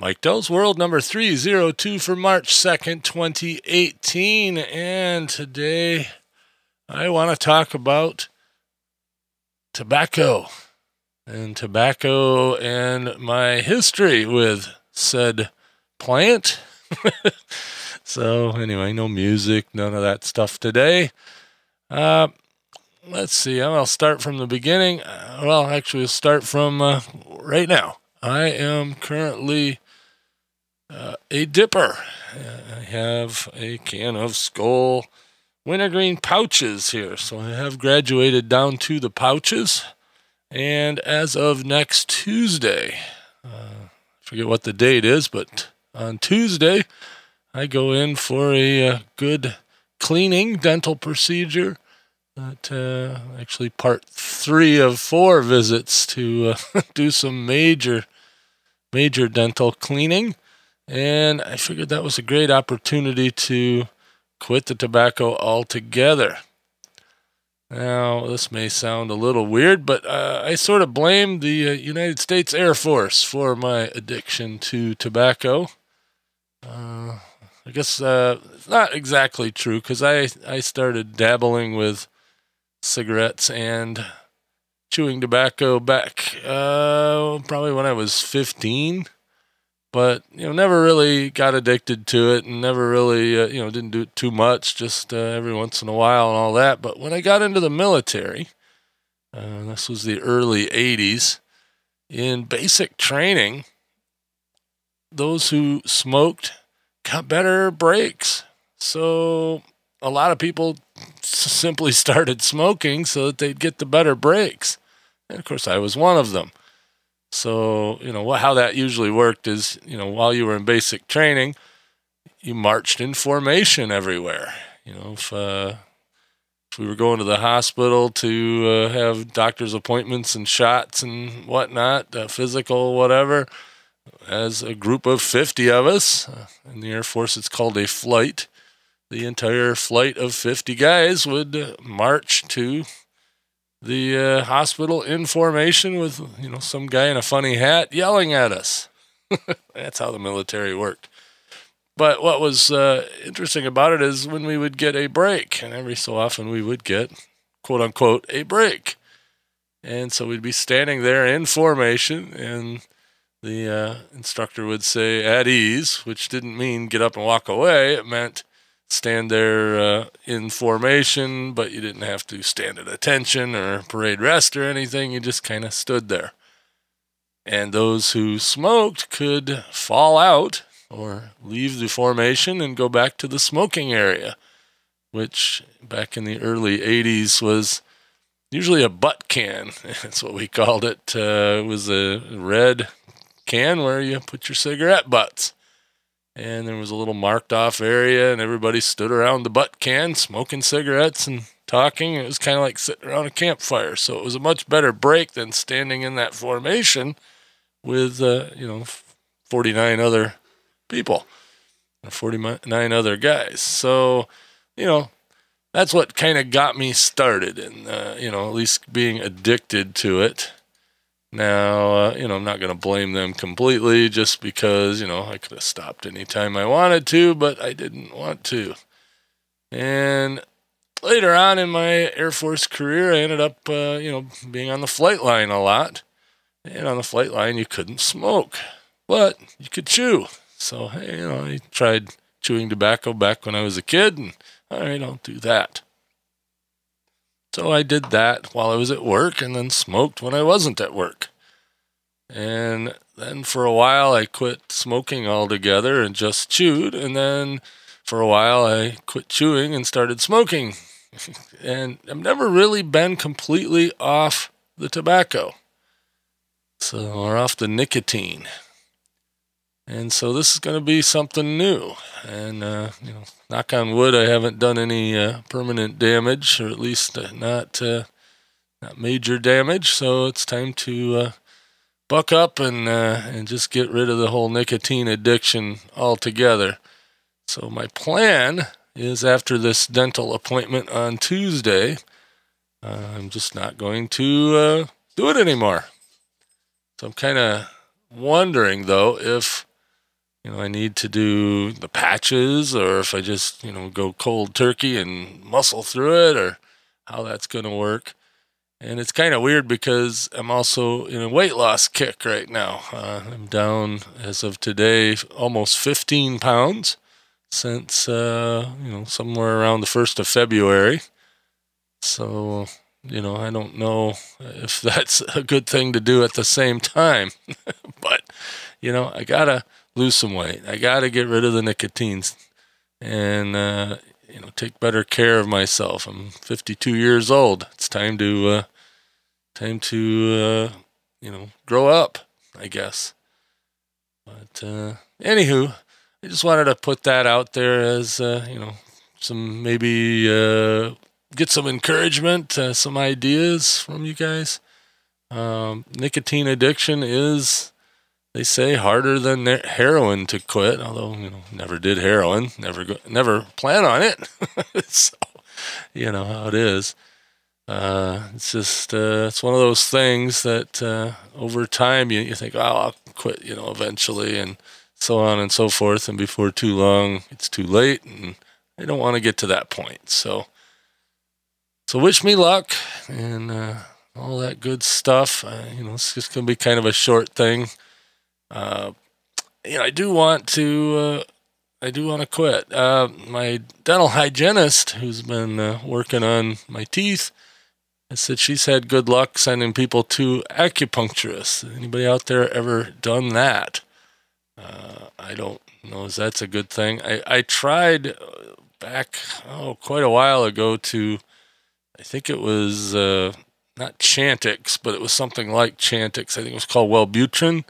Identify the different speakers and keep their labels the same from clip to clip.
Speaker 1: Mike Dell's World number 302 for March 2nd, 2018. And today I want to talk about tobacco and tobacco and my history with said plant. so, anyway, no music, none of that stuff today. Uh, let's see, I'll start from the beginning. Well, actually, start from uh, right now. I am currently uh, a dipper. I have a can of Skoal wintergreen pouches here. So I have graduated down to the pouches. And as of next Tuesday, uh, forget what the date is, but on Tuesday, I go in for a, a uh, good cleaning dental procedure. That uh, actually part three of four visits to uh, do some major, major dental cleaning. And I figured that was a great opportunity to quit the tobacco altogether. Now, this may sound a little weird, but uh, I sort of blame the uh, United States Air Force for my addiction to tobacco. Uh, I guess uh, it's not exactly true because I, I started dabbling with cigarettes and chewing tobacco back uh, probably when I was 15 but you know never really got addicted to it and never really uh, you know didn't do it too much just uh, every once in a while and all that. But when i got into the military uh, this was the early 80s in basic training those who smoked got better breaks. So a lot of people simply started smoking so that they'd get the better breaks. And of course i was one of them so, you know, how that usually worked is, you know, while you were in basic training, you marched in formation everywhere. You know, if, uh, if we were going to the hospital to uh, have doctor's appointments and shots and whatnot, uh, physical, whatever, as a group of 50 of us, uh, in the Air Force, it's called a flight. The entire flight of 50 guys would uh, march to the uh, hospital in formation with you know some guy in a funny hat yelling at us. That's how the military worked. But what was uh, interesting about it is when we would get a break, and every so often we would get quote unquote a break. And so we'd be standing there in formation, and the uh, instructor would say at ease, which didn't mean get up and walk away. It meant stand there uh, in formation, but you didn't have to stand at attention or parade rest or anything. You just kind of stood there. And those who smoked could fall out or leave the formation and go back to the smoking area, which back in the early 80s was usually a butt can. That's what we called it. Uh, it was a red can where you put your cigarette butts and there was a little marked off area, and everybody stood around the butt can smoking cigarettes and talking. It was kind of like sitting around a campfire. So it was a much better break than standing in that formation with, uh, you know, 49 other people, 49 other guys. So, you know, that's what kind of got me started and, uh, you know, at least being addicted to it. Now, uh, you know, I'm not going to blame them completely just because, you know, I could have stopped anytime I wanted to, but I didn't want to. And later on in my Air Force career, I ended up, uh, you know, being on the flight line a lot. And on the flight line, you couldn't smoke, but you could chew. So, hey, you know, I tried chewing tobacco back when I was a kid, and all right, I'll do that. So I did that while I was at work and then smoked when I wasn't at work. And then for a while I quit smoking altogether and just chewed. And then for a while I quit chewing and started smoking. and I've never really been completely off the tobacco. So, or off the nicotine. And so this is going to be something new. And, uh, you know, knock on wood, I haven't done any uh, permanent damage, or at least uh, not, uh, not major damage. So it's time to uh, buck up and, uh, and just get rid of the whole nicotine addiction altogether. So my plan is after this dental appointment on Tuesday, I'm just not going to do it anymore. So I'm kind of wondering, though, if you know I need to do the patches or if I just you know go cold turkey and muscle through it or how that's going to work. And it's kind of weird because I'm also in a weight loss kick right now. Uh, I'm down as of today almost 15 pounds since uh, you know somewhere around the first of February. So you know I don't know if that's a good thing to do at the same time, but you know I gotta lose some weight. I gotta get rid of the nicotines, and uh, you know take better care of myself. I'm 52 years old. It's time to uh, time to uh, you know grow up, I guess. But uh, anywho, I just wanted to put that out there as uh, you know some maybe uh, get some encouragement, uh, some ideas from you guys. Um, nicotine addiction is, they say, harder than heroin to quit. Although you know, never did heroin, never go, never plan on it. so you know how it is. Uh, it's just uh, it's one of those things that uh, over time you, you think, oh, I'll quit, you know, eventually, and so on and so forth. And before too long, it's too late, and I don't want to get to that point. So, so wish me luck and uh, all that good stuff. Uh, you know, it's just gonna be kind of a short thing. Uh, you know, I do want to. I do want to quit. Uh, my dental hygienist, who's been working on my teeth, I said she's had good luck sending people to acupuncturists. Anybody out there ever done that? Uh, I don't know if that's a good thing. I, I tried uh, back, oh, quite a while ago to, I think it was uh, not Chantix, but it was something like Chantix. I think it was called Wellbutrin,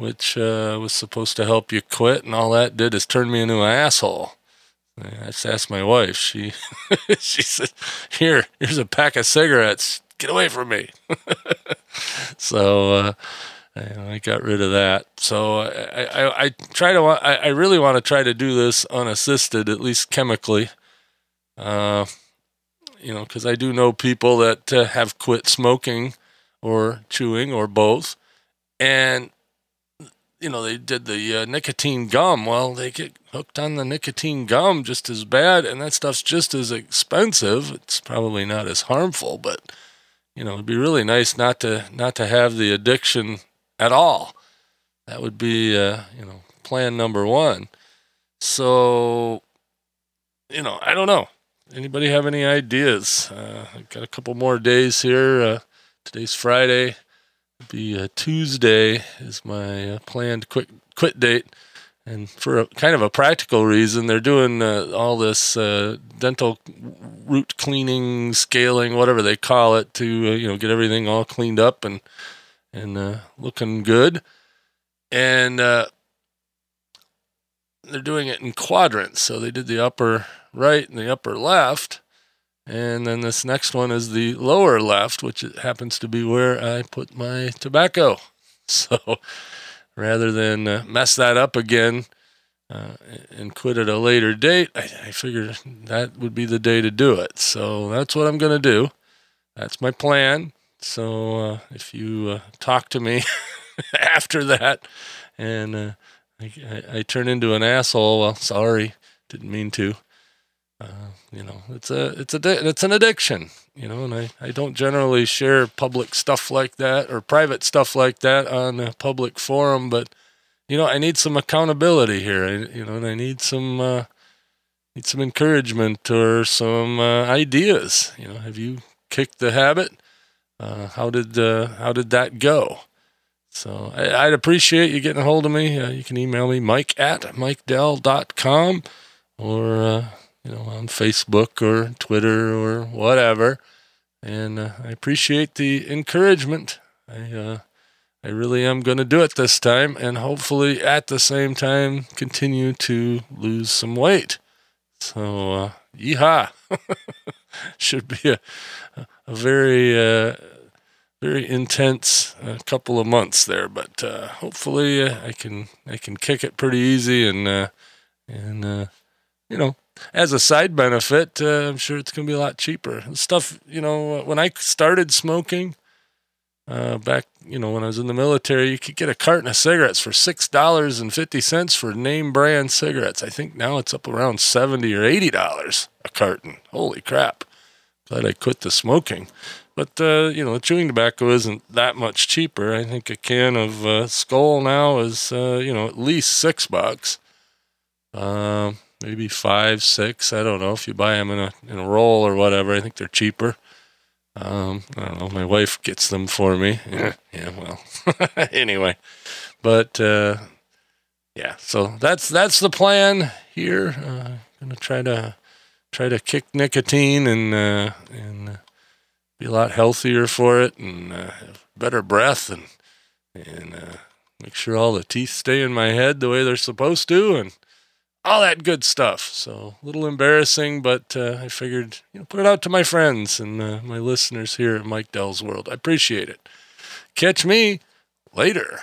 Speaker 1: which uh, was supposed to help you quit, and all that did is turn me into an asshole. I just asked my wife. She she said, "Here, here's a pack of cigarettes. Get away from me." so uh, I, got rid of that. So I, I, I try to I, I really want to try to do this unassisted, at least chemically. Uh, you know, because I do know people that uh, have quit smoking or chewing or both, and you know, they did the uh, nicotine gum. Well, they get hooked on the nicotine gum just as bad, and that stuff's just as expensive. It's probably not as harmful, but you know, it'd be really nice not to not to have the addiction at all. That would be, uh, you know, plan number one. So, you know, I don't know. Anybody have any ideas? Uh, I've got a couple more days here. Uh, today's Friday be uh, Tuesday is my uh, planned quit quit date, and for a kind of a practical reason, they're doing uh, all this uh, dental root cleaning, scaling, whatever they call it, to uh, you know get everything all cleaned up and and uh, looking good, and they're doing it in quadrants. So they did the upper right and the upper left and then this next one is the lower left, which happens to be where I put my tobacco. So rather than uh, mess that up again uh, and quit at a later date, I, I figured that would be the day to do it. So that's what I'm going to do. That's my plan. So uh, if you uh, talk to me after that and uh, I, I, I turn into an asshole, well, sorry, didn't mean to. Uh, you know, it's a it's a it's an addiction. You know, and I, I don't generally share public stuff like that or private stuff like that on a public forum, but you know, I need some accountability here. I, you know, and I need some uh, need some encouragement or some uh, ideas. You know, have you kicked the habit? Uh, how did uh, how did that go? So I, would appreciate you getting a hold of me. Uh, you can email me, mike at mikedell.com or uh, you know, on Facebook or Twitter or whatever. And uh, I appreciate the encouragement. I uh, I really am going to do it this time, and hopefully at the same time continue to lose some weight. So, uh, yeehaw! Should be a a very uh, very intense uh, couple of months there, but uh, hopefully uh, I can I can kick it pretty easy and uh, and uh, you know as a side benefit, uh, I'm sure it's going to be a lot cheaper. Stuff, you know, when I started smoking, uh, back, you know, when I was in the military, you could get a carton of cigarettes for six dollars and fifty cents for name brand cigarettes. I think now it's up around seventy or eighty dollars a carton. Holy crap! Glad I quit the smoking. But uh, you know, chewing tobacco isn't that much cheaper. I think a can of uh, Skoal now is uh, you know at least six bucks, uh, maybe five, six. I don't know if you buy them in a in a roll or whatever. I think they're cheaper. Um, I don't know. My wife gets them for me. Yeah, yeah well, anyway, but uh, yeah. So that's that's the plan here. Uh, gonna try to try to kick nicotine and uh, and be a lot healthier for it and uh, have better breath and and uh, make sure all the teeth stay in my head the way they're supposed to and all that good stuff. So a little embarrassing, but uh, I figured you know put it out to my friends and uh, my listeners here at Mike Dell's World. I appreciate it. Catch me later.